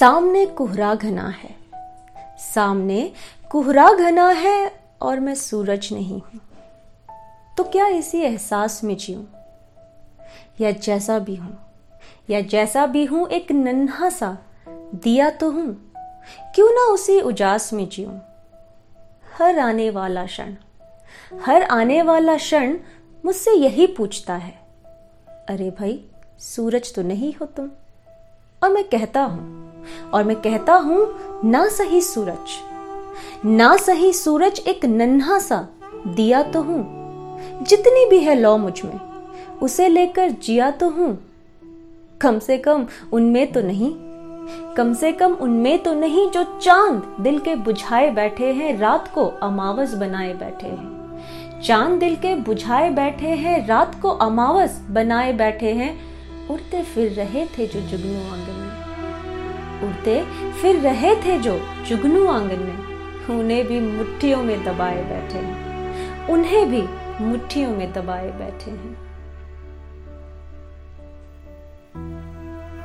सामने कोहरा घना है। सामने कोहरा घना है और मैं सूरज नहीं हूँ। तो क्या इसी एहसास में जीऊं? या जैसा भी हूँ, या जैसा भी हूँ, एक नन्हा सा, दिया तो हूँ? क्यों ना उसी उजास में जीऊं? हर आने वाला क्षण, हर आने वाला क्षण मुझसे यही पूछता है, अरे भाई, सूरज तो नहीं हो तुम? और मैं कहता हूँ और मैं कहता हूँ, ना सही सूरज। ना सही सूरज एक नन्हा सा दिया तो हूँ। जितनी भी है लौ मुझमें, उसे लेकर जिया तो हूँ। कम से कम उनमें तो नहीं, कम से कम उनमें तो नहीं जो चाँद दिल के बुझाए बैठे हैं, रात को अमावस बनाए बैठे हैं। चाँद दिल के बुझाए बैठे हैं, रात को अमावस बनाए बैठे हैं, उड़ते फिर रहे थे जो जुगनू आँगन में। उड़ते फिर रहे थे जो जुगनू आँगन में। उन्हें भी मुट्ठियों में दबाए बैठे हैं। उन्हें भी मुट्ठियों में दबाए बैठे हैं।